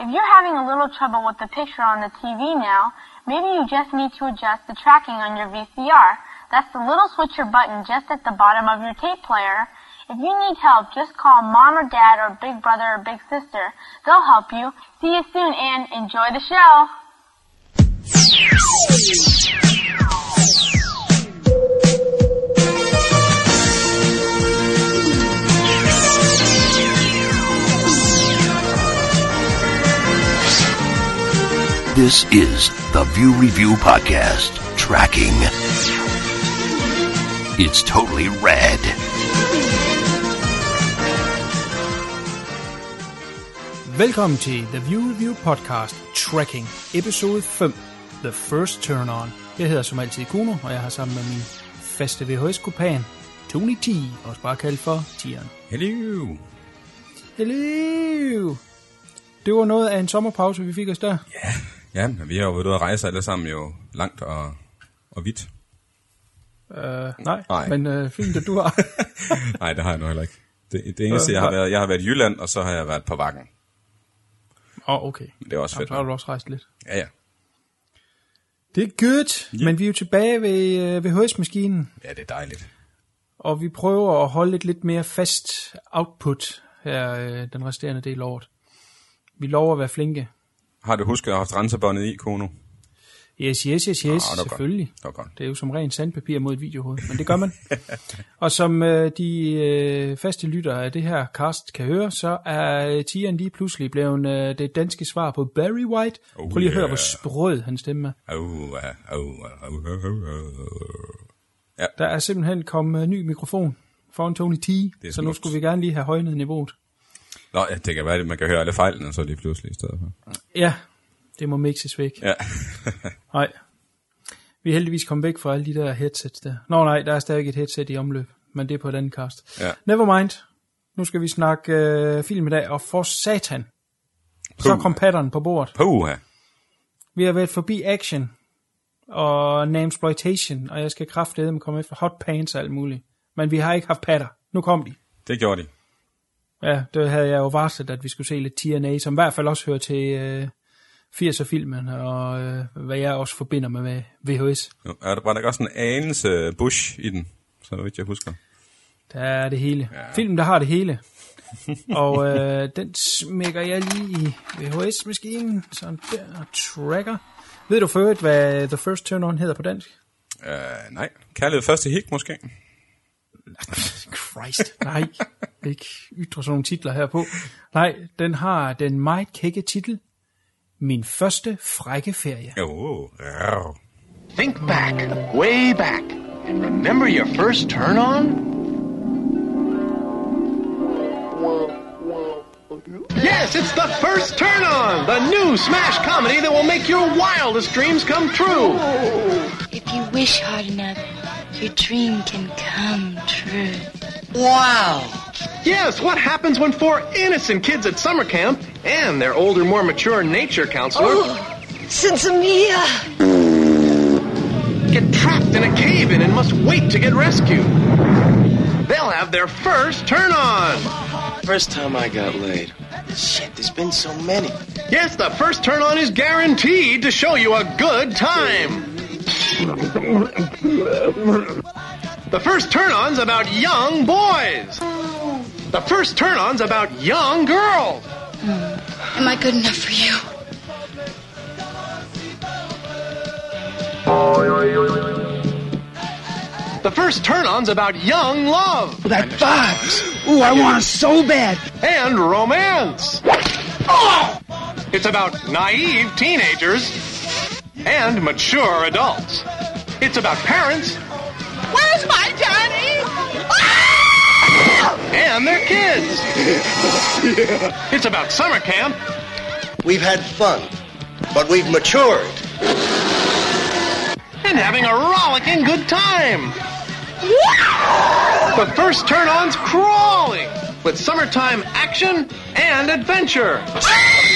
If you're having a little trouble with the picture on the TV now, maybe you just need to adjust the tracking on your VCR. That's the little switcher button just at the bottom of your tape player. If you need help, just call mom or dad or big brother or big sister. They'll help you. See you soon and enjoy the show. This is the View Review Podcast Tracking. It's totally rad. Velkommen til The View Review Podcast Tracking, episode 5, The First Turn On. Jeg hedder som altid Kuno, og jeg har sammen med min faste VHS-kopan, Tony T, også bare kaldt for Tieren. Hello. Hello! Det var noget af en sommerpause, vi fik os der. Ja, ja, men vi har jo været ude at rejse alle sammen jo langt og, og vidt. Uh, nej, Nej. men uh, fint, at du har. Nej, det har jeg nu heller ikke. Det, det eneste, Øh, jeg har nej. været, jeg har været i Jylland, og så har jeg været på Vakken. Åh, oh, okay. Det er også Jamen, fedt. så har du også rejst lidt. Ja, ja. Det er godt, men vi er jo tilbage ved uh, VHS-maskinen, Ja, det er dejligt. og vi prøver at holde et lidt mere fast output her uh, den resterende del af året. Vi lover at være flinke. Har du husket at have haft rensebåndet i, Kono? Yes, yes, yes, yes, Ah, det var godt. selvfølgelig. Det var godt. Det er jo som ren sandpapir mod et videohoved, men det gør man. og som øh, de øh, faste lyttere af det her cast kan høre, så er øh, Tian lige pludselig blevet øh, det danske svar på Barry White. Oh, Prøv lige at høre, yeah. hvor sprød han stemme er. Au, au, au, au, au, au, au. Der er simpelthen kommet en ny mikrofon foran Tony T, så nu skulle vi gerne lige have højnet niveauet. Nå, ja, det kan være, at man kan høre alle fejlene, så lige pludselig i stedet for. Ja, det må mixes væk. Ja. Nej. Vi er heldigvis kommet væk fra alle de der headsets der. Nå nej, der er stadig et headset i omløb, men det er på et andet cast. Ja. Never mind. Nu skal vi snakke øh, film i dag, og for satan, så Puh. kom pattern på bordet. Puha. Vi har været forbi action og namesploitation, og jeg skal kraftedeme komme efter hot pants og alt muligt. Men vi har ikke haft patter. Nu kom de. Det gjorde de. Ja, det havde jeg jo varslet, at vi skulle se lidt TNA, som i hvert fald også hører til øh, 80'er-filmen, og øh, hvad jeg også forbinder med VHS. Jo, Er der, var der ikke også en anelse Bush i den, så vidt jeg husker? Der er det hele. Ja. Ja. Film, der har det hele. og øh, den smækker jeg lige i VHS-maskinen. Sådan der. Tracker. Ved du for øvrigt, hvad The First Turn On hedder på dansk? Uh, nej. Kærlighed første hik, måske? Christ. Nej, ikke ytre sådan nogle titler her på. Nej, den har den meget kække titel. Min første frække ferie. Jo. Oh. Think back, way back, and remember your first turn on? Yes, it's the first turn on, the new smash comedy that will make your wildest dreams come true. If you wish hard enough, your dream can come true. Wow. Yes, what happens when four innocent kids at summer camp and their older, more mature nature counselor oh, Sinsemia! get trapped in a cave-in and must wait to get rescued? They'll have their first turn on. First time I got laid. Shit, there's been so many. Yes, the first turn on is guaranteed to show you a good time. The first turn on's about young boys. The first turn on's about young girls. Am I good enough for you? The first turn on's about young love That box. Ooh, I want it so bad. and romance. Oh! It's about naive teenagers and mature adults. It's about parents Where's my daddy? Ah! and their kids. It's about summer camp We've had fun, but we've matured. and having a rollicking good time. The first turn on's crawling with summertime action and adventure. Ah!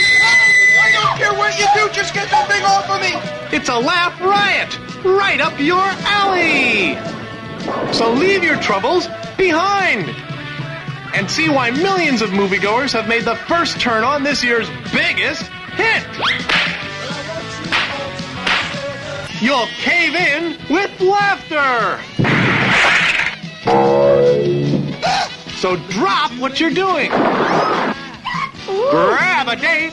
Care what you do, just get that thing off of me. It's a laugh riot right up your alley. So leave your troubles behind and see why millions of moviegoers have made the first turn on this year's biggest hit. You'll cave in with laughter. So drop what you're doing. Grab a date.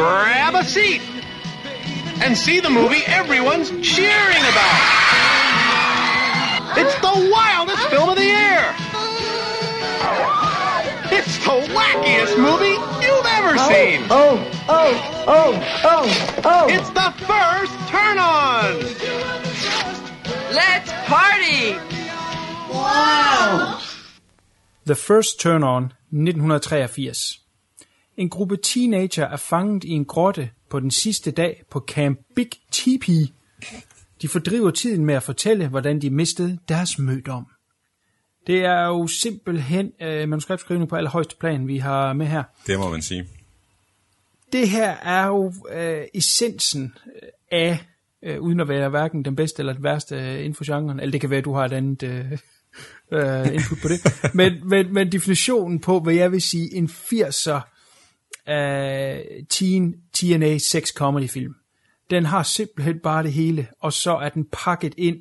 Grab a seat. And see the movie everyone's cheering about. It's the wildest film of the year. It's the wackiest movie you've ever oh, seen. Oh, oh, oh, oh, oh. It's the first turn on. Let's party. Wow. The First Turn On, 1983. En gruppe teenager er fanget i en grotte på den sidste dag på Camp Big Teepee. De fordriver tiden med at fortælle, hvordan de mistede deres mødom. Det er jo simpelthen øh, manuskriptskrivning på allerhøjeste plan, vi har med her. Det må man sige. Det her er jo øh, essensen af, øh, uden at være hverken den bedste eller den værste øh, inden for genren, eller det kan være, at du har et andet øh, øh, input på det, men, men, men definitionen på, hvad jeg vil sige, en 80'er øh, teen TNA sex comedy film. Den har simpelthen bare det hele, og så er den pakket ind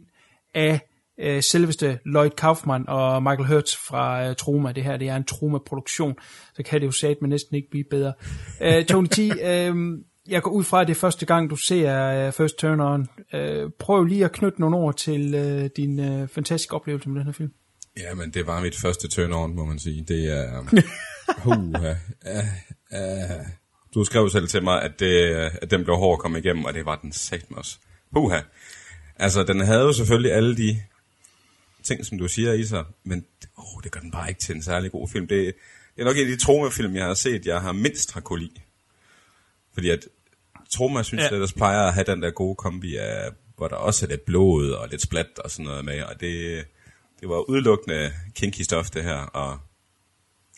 af øh, selveste Lloyd Kaufman og Michael Hertz fra øh, Troma. Det her det er en Troma-produktion, så kan det jo sagt, men næsten ikke blive bedre. Øh, Tony T, øh, jeg går ud fra, at det er første gang, du ser uh, First Turn On. Uh, prøv lige at knytte nogle ord til uh, din uh, fantastiske oplevelse med den her film. Ja, men det var mit første turn on, må man sige. Det er... uh, uh, uh, du skrev selv til mig, at, det, at den blev hård at komme igennem, og det var den sagt også. Puha. Altså, den havde jo selvfølgelig alle de ting, som du siger i sig, men oh, det gør den bare ikke til en særlig god film. Det, det er nok en af de traumafilm, jeg har set, jeg har mindst har kunne lide. Fordi at trauma, synes ja. jeg, ellers plejer at have den der gode kombi af, hvor der også er lidt blod og lidt splat og sådan noget med, og det, det var udelukkende kinky stof det her, og,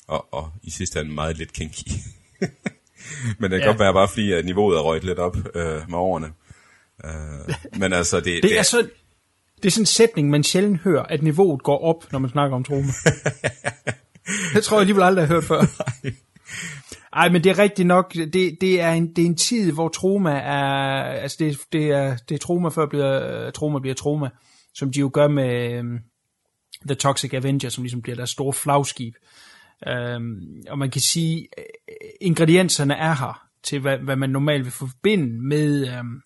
og, og i sidste ende meget lidt kinky. men det kan ja. godt være bare fordi, at niveauet er røget lidt op øh, med årene. Øh, men altså, det, det, det er så... Det er sådan en sætning, man sjældent hører, at niveauet går op, når man snakker om trauma. det tror jeg alligevel aldrig har hørt før. Ej, men det er rigtigt nok. Det, det, er, en, det er en tid, hvor trauma er... Altså, det, det, er, det er trauma, før bliver, trauma bliver trauma. Som de jo gør med um, The Toxic Avenger, som ligesom bliver deres store flagskib. Øhm, og man kan sige, øh, ingredienserne er her til, hvad, hvad man normalt vil forbinde med, øhm,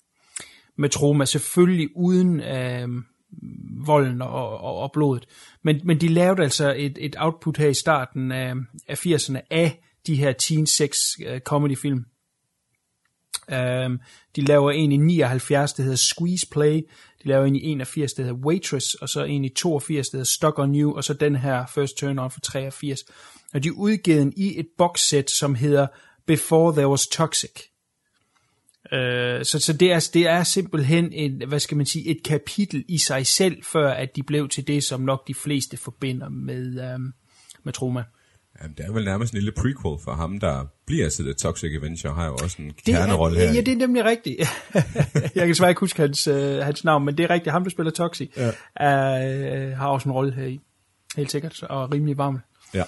med trauma. Selvfølgelig uden øhm, volden og, og, og blodet. Men, men de lavede altså et, et output her i starten øhm, af, af 80'erne af de her teen sex øh, comedy film. Øhm, de laver en i 79, der hedder Squeeze Play. De laver en i 81, der hedder Waitress, og så en i 82, der hedder Stuck on You, og så den her First Turn On for 83. Og de er udgivet i et boxset, som hedder Before There Was Toxic. Uh, så så det, er, det er simpelthen en, hvad skal man sige, et kapitel i sig selv, før at de blev til det, som nok de fleste forbinder med, um, med trauma. Jamen, det er vel nærmest en lille prequel for ham, der bliver til The Toxic Avenger, har jo også en kernerolle her. Ja, det er nemlig rigtigt. jeg kan svært ikke huske hans, uh, hans navn, men det er rigtigt. Ham, der spiller Toxic, ja. uh, har også en rolle her i. Helt sikkert, og rimelig varm. Ja.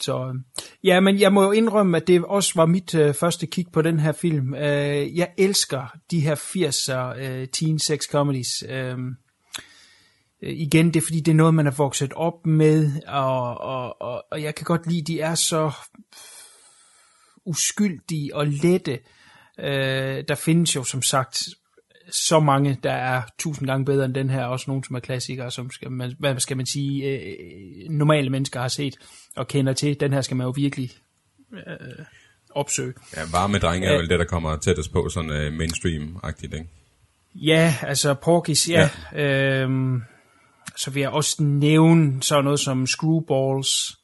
Så, øhm, ja, men jeg må jo indrømme, at det også var mit øh, første kig på den her film. Øh, jeg elsker de her 80'er øh, teen sex comedies. Øhm, øh, igen, det er fordi, det er noget, man er vokset op med, og, og, og, og jeg kan godt lide, de er så uskyldige og lette. Øh, der findes jo som sagt så mange, der er tusind gange bedre end den her, også nogle, som er klassikere, som skal man, hvad skal man sige, øh, normale mennesker har set og kender til. Den her skal man jo virkelig øh, opsøge. Ja, varme drenge er vel det, der kommer tættest på, sådan øh, mainstream-agtigt, ikke? Ja, altså Porkis, ja. ja. Øh, så vil jeg også nævne sådan noget som Screwballs.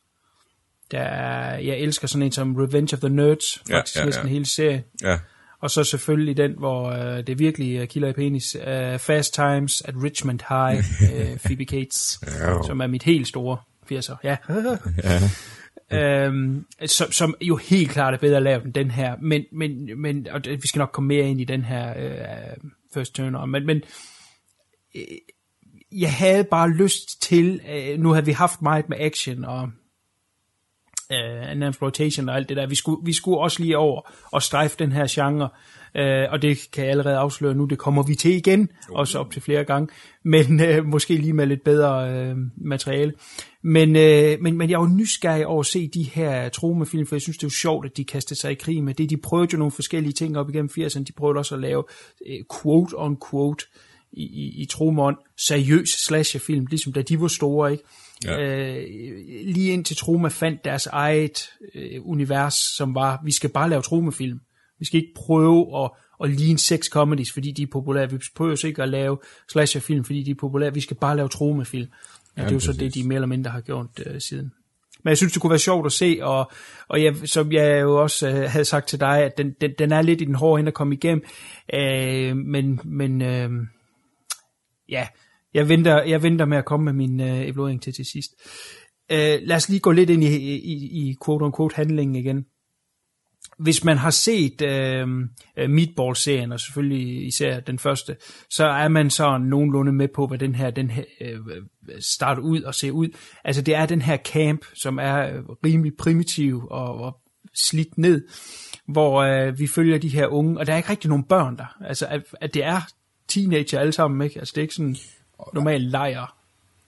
Der er, jeg elsker sådan en som Revenge of the Nerds, faktisk ja, ja, ja. næsten hele serien. Ja. Og så selvfølgelig den, hvor uh, det virkelig kilder i penis. Uh, Fast Times at Richmond High, uh, Phoebe Cates, ja. som er mit helt store 80'er. Ja. ja. Um, som, som jo helt klart er bedre lavet end den her, men, men, men og vi skal nok komme mere ind i den her uh, First Turner, men, men jeg havde bare lyst til, øh, nu havde vi haft meget med action, og uh, en exploitation og alt det der. Vi skulle, vi skulle også lige over og strejfe den her genre, uh, og det kan jeg allerede afsløre nu, det kommer vi til igen, uh. også op til flere gange, men uh, måske lige med lidt bedre uh, materiale. Men, uh, men, men jeg var nysgerrig over at se de her tromefilm, for jeg synes, det er jo sjovt, at de kastede sig i krig med det. De prøvede jo nogle forskellige ting op igennem 80'erne, de prøvede også at lave uh, quote on quote i, i, i Tromond, seriøs slasherfilm, ligesom da de var store, ikke? Ja. Øh, lige indtil Troma fandt deres eget øh, univers, som var, vi skal bare lave Troma-film. Vi skal ikke prøve at, at ligne sex comedies, fordi de er populære. Vi prøver ikke at lave slasher-film, fordi de er populære. Vi skal bare lave Troma-film. Ja, ja, det er jo så det, de mere eller mindre har gjort øh, siden. Men jeg synes, det kunne være sjovt at se, og, og jeg, som jeg jo også øh, havde sagt til dig, at den, den, den er lidt i den hårde ende at komme igennem. Øh, men men øh, ja, jeg venter, jeg venter med at komme med min øh, evaluering til til sidst. Øh, lad os lige gå lidt ind i, i, i quote-on-quote handlingen igen. Hvis man har set øh, øh, Meatball-serien, og selvfølgelig især den første, så er man så nogenlunde med på, hvad den her, den her øh, starter ud og ser ud. Altså det er den her camp, som er øh, rimelig primitiv og, og slidt ned, hvor øh, vi følger de her unge, og der er ikke rigtig nogen børn der. Altså at, at det er teenager alle sammen, ikke? Altså det er ikke sådan normal lejr.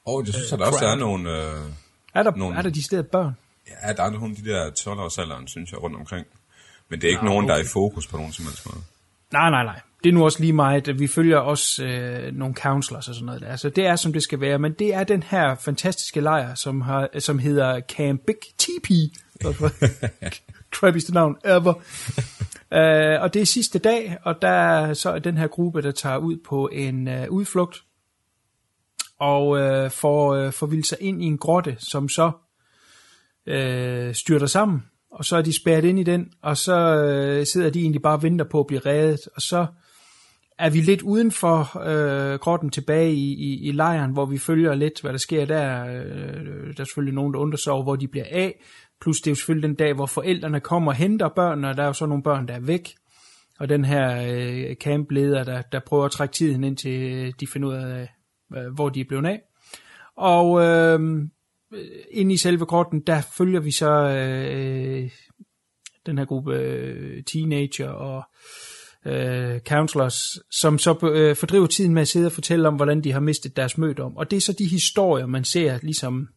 Og jeg synes, øh, at der også er nogle... Øh, er, der, nogle, er der de steder børn? Ja, der er nogle af de der 12 års alderen, synes jeg, rundt omkring. Men det er ikke Nå, nogen, der er i fokus på nogen som helst måde. Nej, nej, nej. Det er nu også lige meget, at vi følger også øh, nogle counselors og sådan noget der. Altså, det er, som det skal være. Men det er den her fantastiske lejr, som, har, som hedder Camp Big TP. Crappieste navn ever. uh, og det er sidste dag, og der er så den her gruppe, der tager ud på en uh, udflugt og øh, får, øh, får sig ind i en grotte, som så øh, styrter sammen, og så er de spærret ind i den, og så øh, sidder de egentlig bare og venter på at blive reddet, og så er vi lidt uden for øh, grotten tilbage i, i, i lejren, hvor vi følger lidt, hvad der sker der. Øh, der er selvfølgelig nogen, der undrer sig over, hvor de bliver af. Plus det er jo selvfølgelig den dag, hvor forældrene kommer og henter børnene, og der er jo så nogle børn, der er væk. Og den her øh, campleder, der, der prøver at trække tiden ind til de finder ud af, øh, hvor de er blevet af. Og øhm, øh, inde i selve korten, der følger vi så øh, den her gruppe øh, teenager og øh, counselors, som så øh, fordriver tiden med at sidde og fortælle om, hvordan de har mistet deres om. Og det er så de historier, man ser ligesom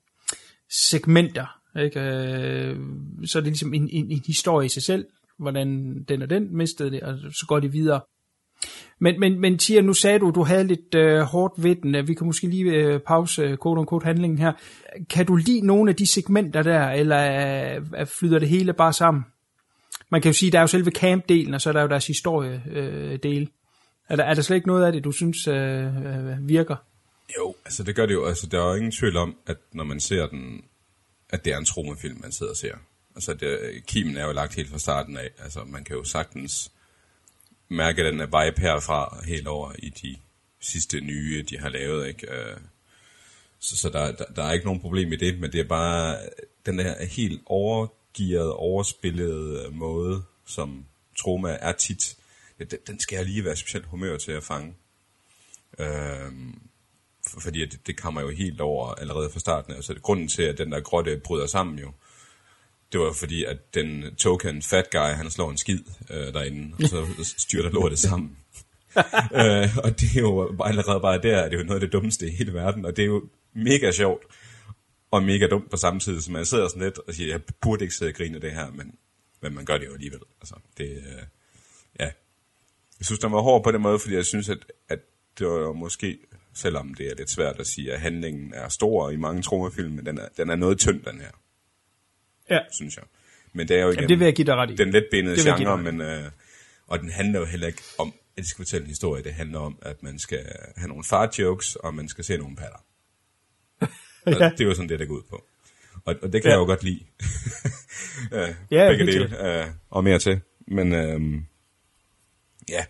segmenter. Ikke? Øh, så er det ligesom en, en, en historie i sig selv, hvordan den og den mistede det, og så går de videre. Men, men, men Tia, nu sagde du, du havde lidt øh, hårdt ved den. Vi kan måske lige øh, pause quote on quote handlingen her. Kan du lide nogle af de segmenter der, eller øh, flyder det hele bare sammen? Man kan jo sige, der er jo selve camp-delen, og så er der jo deres historie-del. Øh, er, der, er der slet ikke noget af det, du synes øh, øh, virker? Jo, altså det gør det jo. Altså, der er jo ingen tvivl om, at når man ser den, at det er en tromefilm, man sidder og ser. Altså, det, kimen er jo lagt helt fra starten af. Altså, man kan jo sagtens mærke den her vibe herfra helt over i de sidste nye, de har lavet, ikke? Øh, så, så der, der, der er ikke nogen problem i det, men det er bare den der helt overgearet, overspillede øh, måde, som Troma er tit, den, den skal jeg lige være specielt humør til at fange. Øhm, fordi det, det kommer jo helt over allerede fra starten. Altså grunden til, at den der grotte bryder sammen jo, det var fordi, at den token fat guy, han slår en skid øh, derinde, og så styrter lortet sammen. øh, og det er jo allerede bare der, det er jo noget af det dummeste i hele verden, og det er jo mega sjovt, og mega dumt på samme tid, så man sidder sådan lidt og siger, jeg burde ikke sidde og grine det her, men, men man gør det jo alligevel. Altså, det, øh, ja. Jeg synes, den var hård på den måde, fordi jeg synes, at, at det var måske, selvom det er lidt svært at sige, at handlingen er stor i mange tromafilm, men den er, den er noget tynd, den her ja. synes jeg. Men det er jo igen Jamen, det vil jeg give dig ret i. den letbenede genre, men, øh, og den handler jo heller ikke om, at det skal fortælle en historie, det handler om, at man skal have nogle fart-jokes, og man skal se nogle patter. ja. Det er jo sådan det, der går ud på. Og, og det kan ja. jeg jo godt lide. uh, ja, begge dele, uh, og mere til. Men uh, ja,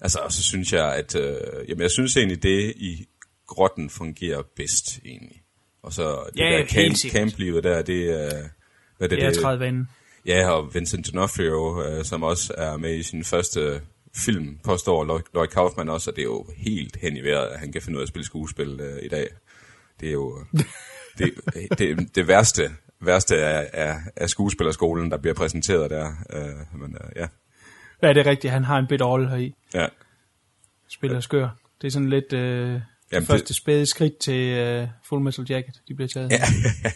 altså, og så synes jeg, at uh, jamen, jeg synes egentlig, det i grotten fungerer bedst egentlig. Og så det ja, der camp, camplivet der, det, uh, hvad det, er 30 vanen. Ja, og Vincent D'Onofrio, øh, som også er med i sin første film, påstår Lloyd, Kaufman også, at det er jo helt hen i vejret, at han kan finde ud af at spille skuespil øh, i dag. Det er jo det, det, det værste værste af, af, af skuespillerskolen, der bliver præsenteret der. Øh, men øh, ja. Ja, det er rigtigt. Han har en bit rolle heri. Ja. Spiller skør. Det er sådan lidt øh, Jamen, første det... spæde skridt til øh, Full Metal Jacket, de bliver taget. Ja,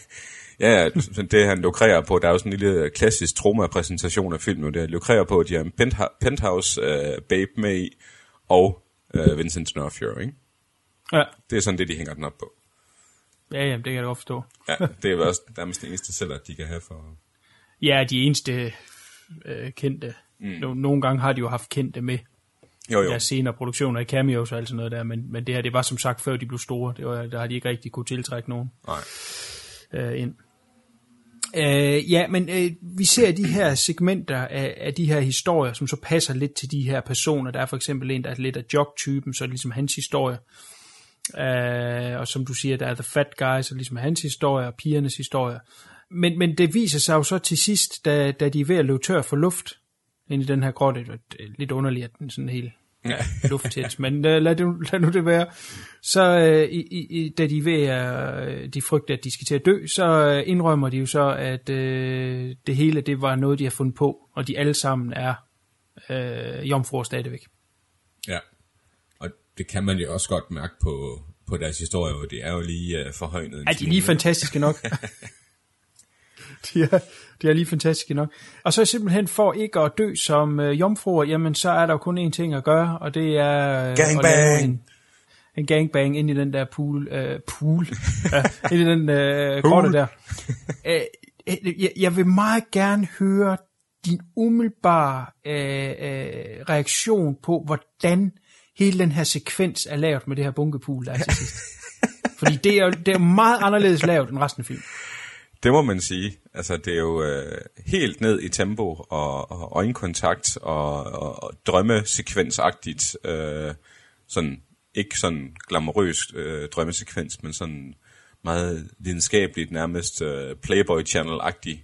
ja det han lukrerer på, der er jo sådan en lille klassisk trauma-præsentation af filmen, det lukrerer på, at de har en penthouse øh, babe med i, og øh, Vincent D'Onofrio, ikke? Ja. Det er sådan det, de hænger den op på. Ja, jamen, det kan jeg godt forstå. ja, det er jo også nærmest det eneste celler, de kan have for... Ja, de eneste øh, kendte. Mm. Nogle gange har de jo haft kendte med. Jo, jo. Der senere produktioner i cameos og alt sådan noget der, men, men det her, det var som sagt før de blev store. Det var, der har de ikke rigtig kunne tiltrække nogen Nej. Øh, ind. Øh, ja, men øh, vi ser de her segmenter af, af de her historier, som så passer lidt til de her personer. Der er for eksempel en, der er lidt af jog-typen, så er det ligesom hans historie. Øh, og som du siger, der er The Fat Guy, så ligesom hans historie og pigernes historie. Men, men det viser sig jo så til sidst, da, da de er ved at løbe tør for luft ind i den her grotte. Det er lidt underligt, at den sådan helt. lufttæt, men uh, lad, det, lad nu det være. Så uh, i, i, da de ved at, de frygter, at de skal til at dø, så uh, indrømmer de jo så, at uh, det hele, det var noget, de har fundet på, og de alle sammen er uh, jomfruer stadigvæk. Ja, og det kan man jo også godt mærke på, på deres historie, og det er jo lige uh, forhøjnet. Er de lige fantastiske nok? de, er, de er lige fantastiske nok. Og så simpelthen for ikke at dø som øh, jomfruer, jamen så er der jo kun én ting at gøre, og det er... Øh, gangbang! En, en gangbang ind i den der pool. Øh, pool? ja, ind i den øh, grotte der. Æh, øh, jeg, jeg vil meget gerne høre din umiddelbare øh, øh, reaktion på, hvordan hele den her sekvens er lavet med det her bunkepool, der er til sidst. Fordi det er, det er meget anderledes lavet end resten af filmen. Det må man sige. Altså, det er jo øh, helt ned i tempo og, og øjenkontakt og, og, og drømmesekvensagtigt. Øh, sådan, ikke sådan glamourøs øh, drømmesekvens, men sådan meget lidenskabeligt, nærmest øh, Playboy Channel-agtigt,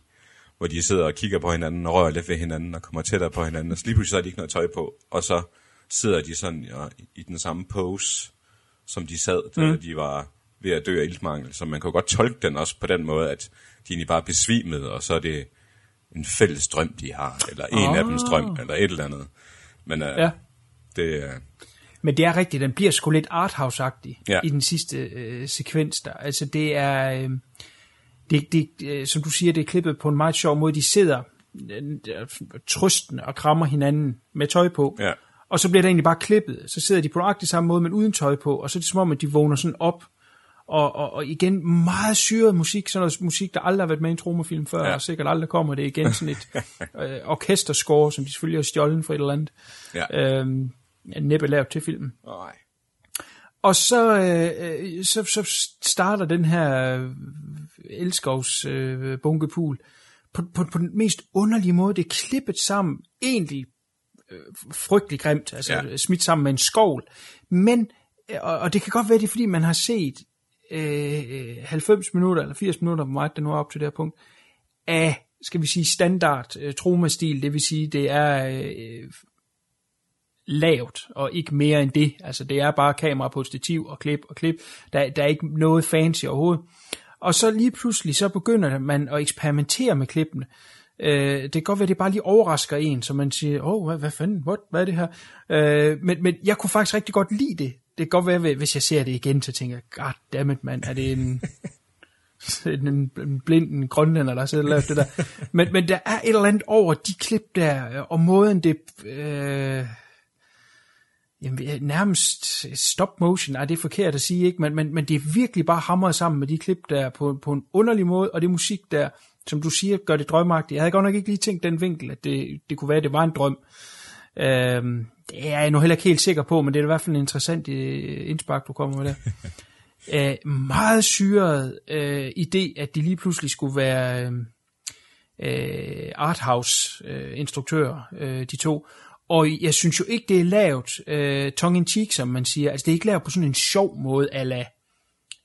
hvor de sidder og kigger på hinanden og rører lidt ved hinanden og kommer tættere på hinanden, og så lige pludselig så har de ikke noget tøj på, og så sidder de sådan ja, i den samme pose, som de sad, da mm. de var ved at dø af iltmangel. Så man kan godt tolke den også på den måde, at de egentlig bare besvimet, og så er det en fælles drøm, de har, eller en oh. af dem drøm, eller et eller andet. Men uh, ja. det Uh... Men det er rigtigt, den bliver sgu lidt arthouse-agtig ja. i den sidste øh, sekvens der. Altså det er, øh, det, det, øh, som du siger, det er klippet på en meget sjov måde. De sidder øh, trøstende og krammer hinanden med tøj på. Ja. Og så bliver det egentlig bare klippet. Så sidder de på nøjagtig samme måde, men uden tøj på. Og så er det som om, at de vågner sådan op og, og, og igen, meget syret musik, sådan noget musik, der aldrig har været med i en tromafilm før, ja. og sikkert aldrig kommer det igen, sådan et øh, orkesterscore, som de selvfølgelig har stjålet for et eller andet. Ja. Øhm, næppe lavet til filmen. Nej. Og så, øh, så, så starter den her elskovs øh, bunkepool på, på, på den mest underlige måde. Det er klippet sammen, egentlig øh, frygtelig grimt, altså ja. smidt sammen med en skovl. Men, og, og det kan godt være, det er fordi, man har set øh, 90 minutter eller 80 minutter, hvor meget det nu er op til det her punkt, af, skal vi sige, standard øh, tromastil, det vil sige, det er øh, lavt, og ikke mere end det. Altså, det er bare kamera på stativ og klip og klip. Der, der er ikke noget fancy overhovedet. Og så lige pludselig, så begynder man at eksperimentere med klippene. Øh, det kan godt være, at det bare lige overrasker en, så man siger, åh, oh, hvad, hvad fanden, what, hvad er det her? Øh, men, men jeg kunne faktisk rigtig godt lide det kan godt være, hvis jeg ser det igen, så tænker jeg, god dammit, mand, er det en, en, en blind en grønlænder, der sidder og laver det der. Men, men der er et eller andet over de klip der, og måden det... Øh, jamen, nærmest stop motion, er det forkert at sige, ikke? Men, men, men det er virkelig bare hamret sammen med de klip der på, på en underlig måde, og det musik der, som du siger, gør det drømmeagtigt. Jeg havde godt nok ikke lige tænkt den vinkel, at det, det kunne være, at det var en drøm. Øhm, det er jeg nu heller ikke helt sikker på, men det er i hvert fald en interessant øh, indspark, du kommer med der. Æh, øh, meget syret øh, idé, at de lige pludselig skulle være øh, arthouse-instruktører, øh, øh, de to. Og jeg synes jo ikke, det er lavet øh, tongue-in-cheek, som man siger. Altså, det er ikke lavet på sådan en sjov måde, ala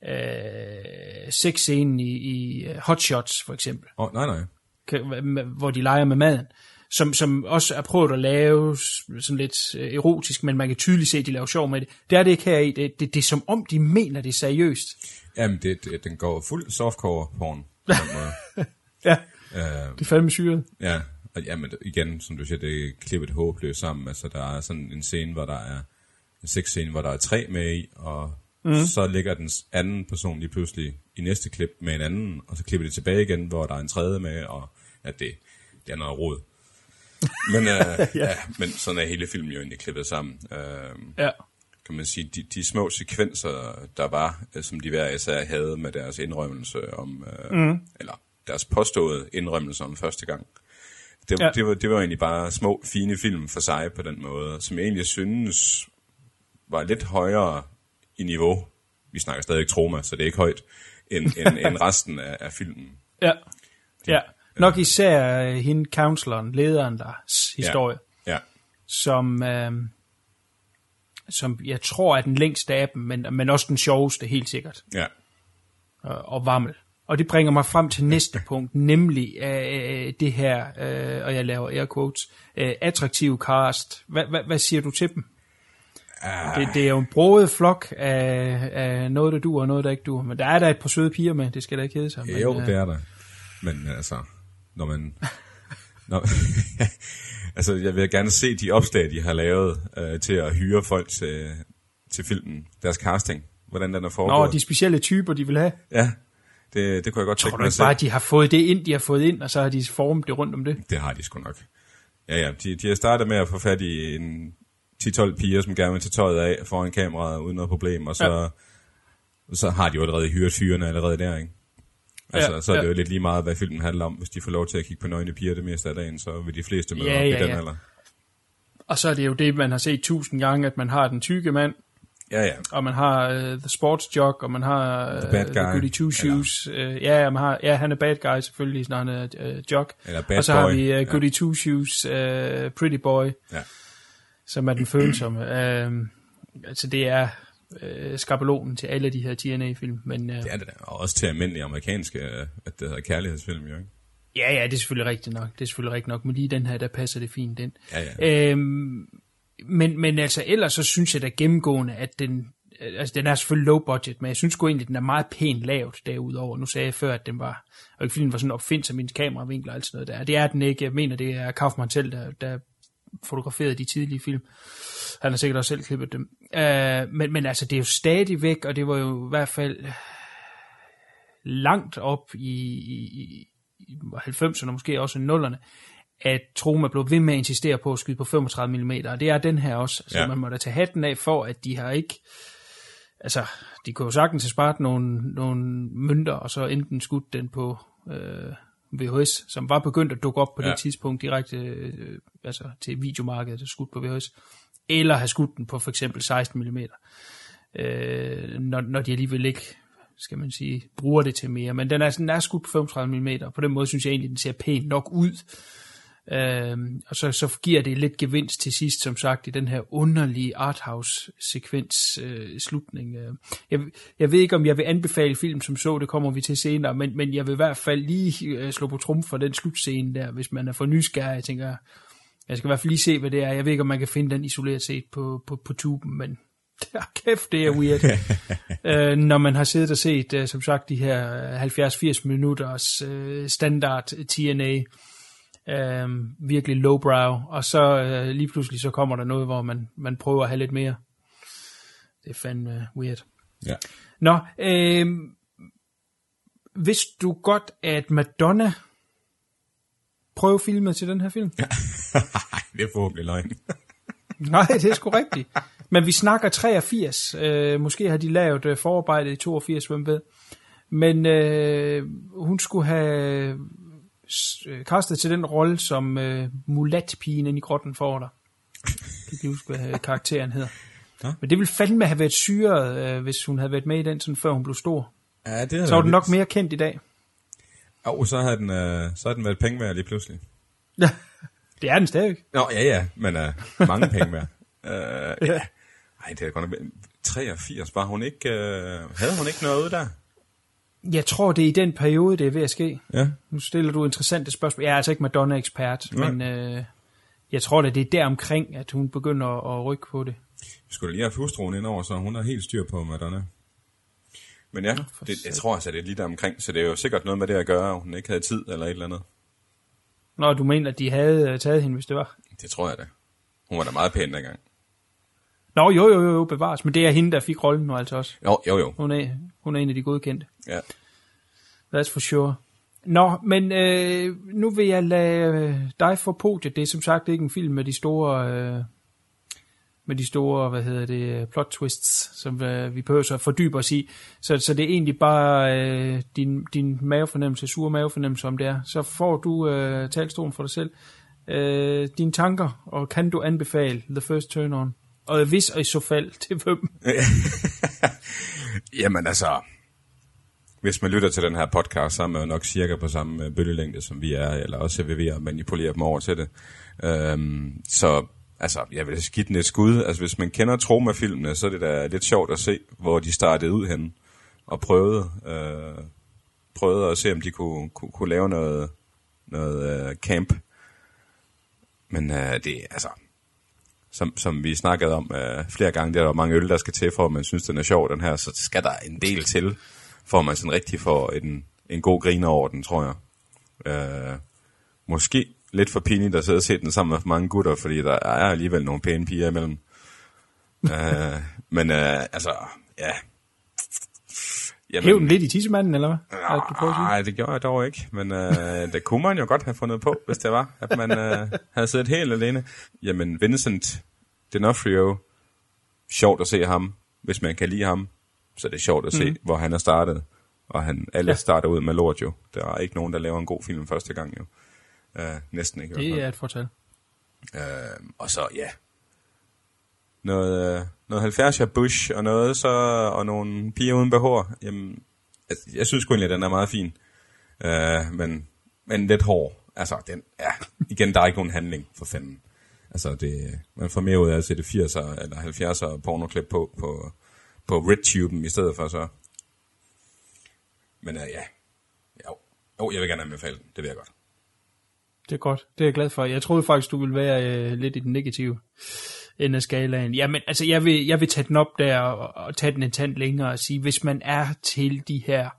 øh, sexscenen i, i Hot Shots, for eksempel. Oh, nej, nej. Hvor de leger med maden som, som også er prøvet at lave sådan lidt øh, erotisk, men man kan tydeligt se, at de laver sjov med det. Det er det ikke her i. Det, det, det er som om, de mener det er seriøst. Jamen, det, det, den går fuld softcore porn. på. Ja, øh, det er fandme syret. Ja, og ja, men igen, som du siger, det er klippet håbløst sammen. Altså, der er sådan en scene, hvor der er en sexscene, hvor der er tre med i, og mm. så ligger den anden person lige pludselig i næste klip med en anden, og så klipper det tilbage igen, hvor der er en tredje med, og ja, det, det er noget råd. Men, øh, ja. ja, men sådan er hele filmen jo egentlig klippet sammen. Øh, Ja. kan man sige, de, de små sekvenser, der var, øh, som de hver især havde med deres indrømmelse om, øh, mm. eller deres påståede indrømmelse om første gang. Det, Ja. det, var, det var egentlig bare små, fine film for sig på den måde, som jeg egentlig synes var lidt højere i niveau. Vi snakker stadig trauma, så det er ikke højt, end, end, end resten af, af filmen. Ja. ja. Nok især øh, hende, counseloren, lederen deres historie, Ja, ja. som, øh, som jeg tror er den længste af dem, men, men også den sjoveste, helt sikkert, ja. og, og varmel. Og det bringer mig frem til næste punkt, nemlig øh, det her, øh, og jeg laver air quotes, øh, attraktive cast. Hvad, hvad, hvad siger du til dem? Det, det er jo en broget flok af, af noget, der duer og noget, der ikke duer. Men der er der et par søde piger med, det skal da ikke hedde sig. Men, Jo, øh, det er der. Men altså, når man... Når, altså, jeg vil gerne se de opslag, de har lavet øh, til at hyre folk til, til filmen. Deres casting. Hvordan den er foregået. Nå, de specielle typer, de vil have. Ja, det, det kunne jeg godt tænke mig at se. bare, de har fået det ind, de har fået ind, og så har de formet det rundt om det? Det har de sgu nok. Ja, ja. De, de har startet med at få fat i en 10-12 piger, som gerne vil tage tøjet af foran kameraet uden noget problem, og så, ja. så har de jo allerede hyret fyrene allerede der, ikke? Altså, Ja, ja, så er det ja. jo lidt lige meget, hvad filmen handler om. Hvis de får lov til at kigge på nøgne piger det meste af dagen, så vil de fleste møde Ja, op ja, i den ja. alder. Og så er det jo det, man har set tusind gange, at man har den tykke mand, Ja, ja. og man har uh, The Sports Jock, og man har uh, The bad guy. Goody Two Shoes. Uh, ja, man har, ja, han er bad guy selvfølgelig, når han er uh, Jock. Eller bad og så har boy. vi uh, Ja. Goody Two Shoes, uh, Pretty Boy, Ja. som er den følsomme. Uh, altså det er uh, skabelonen til alle de her TNA-film. Men, uh, Det er det da. Og også til almindelige amerikanske, øh, at det hedder kærlighedsfilm, jo, ikke? Ja, ja, det er selvfølgelig rigtigt nok. Det er selvfølgelig rigtigt nok, men lige den her, der passer det fint ind. Ja, ja. Øhm, men, men altså, ellers så synes jeg da gennemgående, at den, altså den er selvfølgelig low budget, men jeg synes sgu egentlig, den er meget pænt lavet derudover. Nu sagde jeg før, at den var, og ikke fordi den var sådan opfindsom i min kameravinkler og alt sådan noget der. Det er den ikke. Jeg mener, det er Kaufmann selv, der, der fotograferede de tidlige film. Han har sikkert også selv klippet dem. Øh, men, men altså, det er jo stadig væk, og det var jo i hvert fald langt op i, i, i 90'erne, måske også i 0'erne, at Troma blev ved med at insistere på at skyde på 35 mm, og det er den her også. Så Ja. man må da tage hatten af for, at de har ikke... Altså, de kunne jo sagtens have sparet nogle, nogle mønter, og så enten skudt den på øh, VHS, som var begyndt at dukke op på ja. Det tidspunkt direkte øh, altså til videomarkedet, og skudt på VHS, eller have skudt den på for eksempel 16 mm, øh, når, når de alligevel ikke skal man sige, bruger det til mere. Men den er, den er skudt på 35 mm, og på den måde synes jeg egentlig, den ser pænt nok ud. Øhm, og så, så giver det lidt gevinst til sidst, som sagt, i den her underlige arthouse-sekvens øh, slutning. Øh. Jeg, jeg ved ikke, om jeg vil anbefale film som så, det kommer vi til senere, men, men jeg vil i hvert fald lige øh, slå på trum for den slutscene der, hvis man er for nysgerrig. Jeg tænker, jeg skal i hvert fald lige se, hvad det er. Jeg ved ikke, om man kan finde den isoleret set på, på, på tuben, men ja, kæft, det er weird. øh, når man har siddet og set, øh, som sagt, de her 70-80 minutters øh, standard TNA, øh, virkelig lowbrow, og så øh, lige pludselig så kommer der noget, hvor man, man prøver at have lidt mere. Det er fandme weird. Ja. Nå, øh, vidste du godt, at Madonna prøver filmet til den her film? Nej, det er forhåbentlig løgn. Nej, det er sgu rigtigt. Men vi snakker 83. Øh, måske har de lavet øh, forarbejdet i 82, hvem ved. Men øh, hun skulle have kastet til den rolle, som øh, mulatpigen inde i grotten får. Det kan ikke huske, hvad øh, karakteren hedder. Nå. Men det ville fandme have været syret, øh, hvis hun havde været med i den, sådan, før hun blev stor. Ja, det er Så var den nok mere kendt i dag. Og så havde den, øh, så havde den været penge værd lige pludselig. Ja, det er den stadig. Nå, ja, ja, men øh, mange penge værd. Øh, Ja. Ej, det er godt nok... 83, var hun ikke... Øh, havde hun ikke noget der? Jeg tror, det er i den periode, det er ved at ske. Ja. Nu stiller du interessante spørgsmål. Jeg er altså ikke Madonna-ekspert, Nej. men øh, jeg tror da, det er der omkring, at hun begynder at, at rykke på det. Vi skulle lige have hustruen ind over, så hun har helt styr på Madonna. Men ja, det, jeg tror altså, det er lige der omkring, så det er jo sikkert noget med det at gøre, at hun ikke havde tid eller et eller andet. Nå, du mener, at de havde øh, taget hende, hvis det var? Det tror jeg da. Hun var da meget pæn dengang. Nå, jo, jo, jo, bevares. Men det er hende, der fik rollen nu altså også. Jo, jo, jo. Hun er, hun er en af de godkendte. Ja. That's for sure. Nå, men øh, nu vil jeg lade øh, dig få podiet. Det er som sagt ikke en film med de store... Øh, med de store, hvad hedder det, plot twists, som øh, vi behøver så fordybe os i. Så, så det er egentlig bare øh, din, din mavefornemmelse, sure mavefornemmelse, om det er. Så får du øh, talstolen for dig selv. Øh, dine tanker, og kan du anbefale The First Turn On? Og hvis og i så fald, til hvem? Jamen altså, hvis man lytter til den her podcast, så er man jo nok cirka på samme øh, bølgelængde, som vi er, eller også er vi ved at manipulere dem over til det. Øhm, så altså, jeg vil give den et skud. Altså, hvis man kender Troma-filmene, så er det da lidt sjovt at se, hvor de startede ud henne og prøvede, øh, prøvede at se, om de kunne, kunne, kunne lave noget, noget øh, camp. Men øh, det, altså, som, som vi snakkede om øh, flere gange, der er der mange øl, der skal til, for at man synes, den er sjov, den her, så skal der en del til, for at man sådan rigtig får en, en god griner over den, tror jeg. Øh, måske lidt for pinligt at sidde og se den sammen med mange gutter, fordi der er alligevel nogle pæne piger imellem. øh, men øh, altså, ja. Jamen, Hæv den lidt i tissemanden, eller hvad? Nej, det gjorde jeg dog ikke. Men øh, det kunne man jo godt have fundet på, hvis det var, at man øh, havde siddet helt alene. Jamen, Vincent D'Onofrio, sjovt at se ham, hvis man kan lide ham. Så det er sjovt at se, mm. hvor han er startet. Og han, alle ja. starter ud med lort jo. Der er ikke nogen, der laver en god film første gang jo. Uh, næsten ikke. Det er et fortal. Uh, og så, ja. Noget, uh, noget 70'er Bush og noget, så, og nogle piger uden behår. Jamen, jeg, jeg synes sgu egentlig, at den er meget fin. Øh, men, men lidt hård. Altså, den, ja, igen, der er ikke nogen handling for fanden. Altså, det, man får mere ud af at sætte 80'er eller 70'er pornoklip på, på, på RedTuben i stedet for så. Men øh, ja, jo. jo, jeg vil gerne anbefale den, det vil jeg godt. Det er godt, det er jeg glad for. Jeg troede faktisk, du ville være øh, lidt i den negative ende af skalaen. Jamen, altså, jeg vil, jeg vil tage den op der og, og tage den en tand længere og sige, hvis man er til de her,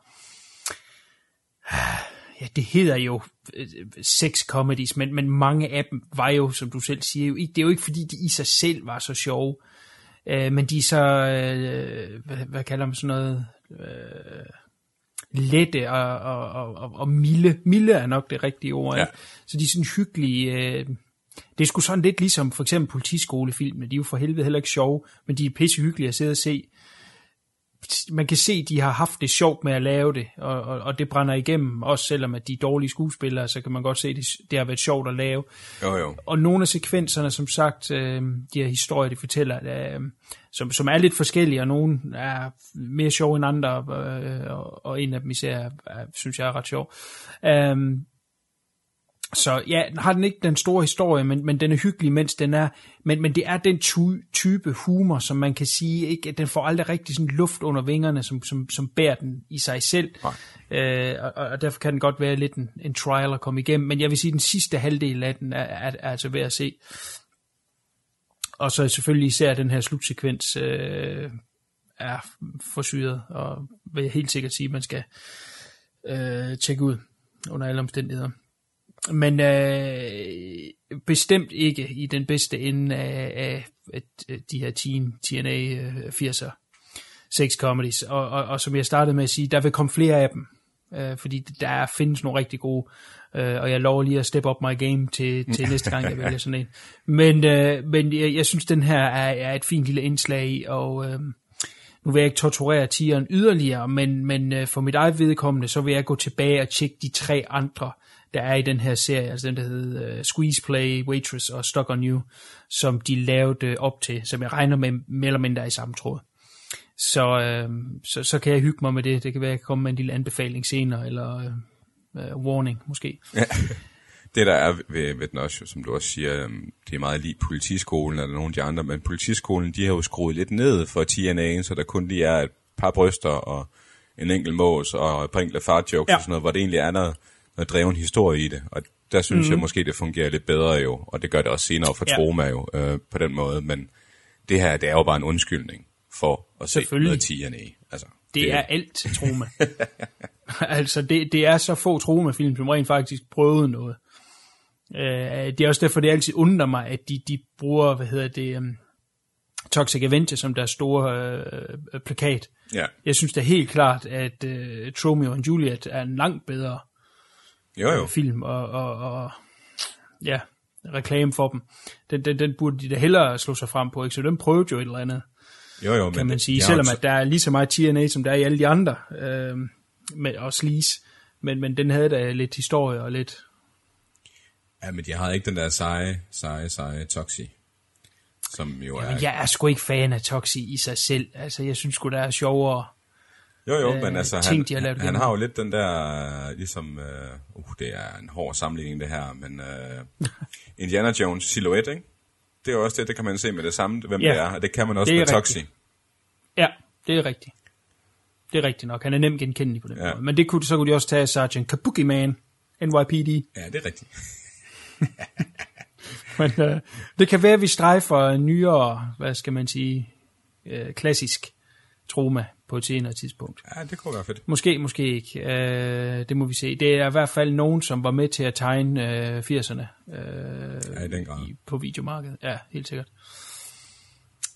ja, det hedder jo øh, sex comedies, men, men mange af dem var jo, som du selv siger, jo ikke, det er jo ikke fordi, de i sig selv var så sjove, øh, men de er så, øh, hvad, hvad kalder man sådan noget, øh, lette og, og, og, og milde. Milde er nok det rigtige ord. Ja. Så de er sådan hyggelige... Øh, det er sgu sådan lidt ligesom for eksempel politiskolefilmene. De er jo for helvede heller ikke sjove, men de er pisse hyggelige at sidde og se man kan se, at de har haft det sjovt med at lave det, og, og, og det brænder igennem, også selvom at de er dårlige skuespillere, så kan man godt se, at det, det har været sjovt at lave. Jo, jo. Og nogle af sekvenserne, som sagt, øh, de her historier, de fortæller, øh, som, som er lidt forskellige, og nogle er mere sjove end andre, øh, og, og en af dem især, er, synes jeg er ret sjov. Øh, så ja, har den ikke den store historie, men, men den er hyggelig, mens den er, men, men det er den type humor, som man kan sige, ikke, at den får aldrig rigtig sådan luft under vingerne, som, som, som bærer den i sig selv. Øh, og, og derfor kan den godt være lidt en, en trial at komme igennem, men jeg vil sige, at den sidste halvdel af den er, er, er altså værd at se. Og så selvfølgelig især den her slutsekvens øh, er forsyret, og vil jeg helt sikkert sige, at man skal øh, tjekke ud under alle omstændigheder men øh, bestemt ikke i den bedste ende af, af, af de her teen, TNA 80'er øh, sex comedies. Og, og, og som jeg startede med at sige, der vil komme flere af dem, øh, fordi der findes nogle rigtig gode, øh, og jeg lover lige at step up my game til, til næste gang, jeg vælger sådan en. Men, øh, men jeg, jeg synes, den her er, er et fint lille indslag i, og... Øh, nu vil jeg ikke torturere tieren yderligere, men, men øh, for mit eget vedkommende, så vil jeg gå tilbage og tjekke de tre andre der er i den her serie, altså den der hedder uh, Squeeze Play, Waitress og Stuck on You, som de lavede op til, som jeg regner med mere eller mindre i samme tråd. Så, uh, så, så kan jeg hygge mig med det. Det kan være, at jeg kan komme med en lille anbefaling senere, eller uh, warning måske. Ja. Det der er ved, ved den også, som du også siger, øhm, det er meget lige politiskolen eller nogle af de andre, men politiskolen, de har jo skruet lidt ned for TNA'en, så der kun lige er et par bryster og en enkelt mås og et par enkelte fartjokes ja. og sådan noget, hvor det egentlig er noget, noget dreven historie i det. Og der synes mm. jeg måske, det fungerer lidt bedre jo, og det gør det også senere for ja. Troma jo, øh, på den måde. Men det her, det er jo bare en undskyldning for at se noget TNA. Altså, Det, det er alt Troma. altså, det, det er så få Troma-film, som rent faktisk prøvede noget. Øh, det er også derfor, det altid undrer mig, at de, de bruger, hvad hedder det, um, Toxic Avenger som deres store øh, plakat. Ja. Jeg synes da helt klart, at øh, Romeo og Juliet er en langt bedre Jo, jo. øh, film, og, og, og ja, reklame for dem. Den, den, den burde de da hellere slå sig frem på, ikke? Så den prøvede jo et eller andet, Jo, jo, kan man det- sige. jeg Selvom at der er lige så meget TNA, som der er i alle de andre, øh, med, og Sleaze. Men, men den havde da lidt historie og lidt... Ja, men de har ikke den der seje, seje, seje Toxi. Som jo er... Men jeg er sgu ikke fan af Toxi i sig selv. Altså, jeg synes sgu, der er sjovere... Jo, jo, øh, men altså, ting, han, de har lavet han gennem. har jo lidt den der, ligesom, øh, uh, det er en hård sammenligning det her, men øh, Indiana Jones silhouet, ikke? Det er jo også det, det kan man se med det samme, hvem Ja, det er, og det kan man også med rigtigt. Toxi. Ja, det er rigtigt. Det er rigtigt nok. Han er nemt genkendelig på den Ja. måde. Men det kunne, så kunne de også tage Sergeant Kabuki Man, NYPD. Ja, det er rigtigt. Men øh, det kan være, at vi strejfer nyere, hvad skal man sige, øh, klassisk troma på et senere tidspunkt. Ja, det kunne være fedt. Måske, måske ikke. Øh, det må vi se. Det er i hvert fald nogen, som var med til at tegne øh, 80'erne øh, Ja, i den grad. i, på videomarkedet. Ja, helt sikkert.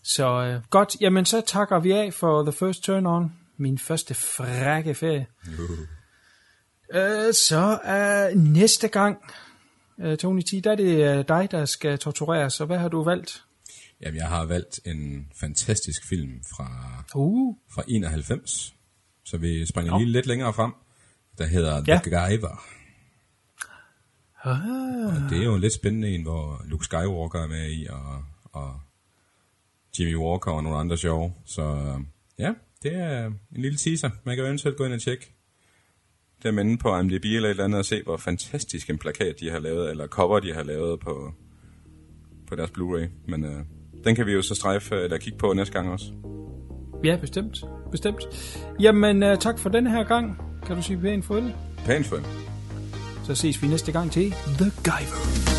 Så øh, godt, jamen så takker vi af for The First Turn On. Min første frække ferie. Øh, så øh, næste gang, øh, Tony T, der er det øh, dig, der skal tortureres. Så hvad har du valgt? Jamen, jeg har valgt en fantastisk film fra, Uh, fra 91, så vi springer Nå. lige lidt længere frem, der hedder Ja. The Guyver. ah, Og det er jo en lidt spændende en, hvor Luke Skywalker er med i, og, og Jimmy Walker og nogle andre sjove. Så øh, ja, det er en lille teaser. Man kan jo eventuelt gå ind og tjekke dem inde på IMDb eller et eller andet og se, hvor fantastisk en plakat de har lavet, eller cover de har lavet på, på deres Blu-ray. Men øh, den kan vi jo så strejfe, eller kigge på næste gang også. ja, bestemt. Bestemt. Jamen, øh, tak for den her gang. Kan du sige pænt farvel? Pænt for Så ses vi næste gang til The Guyver.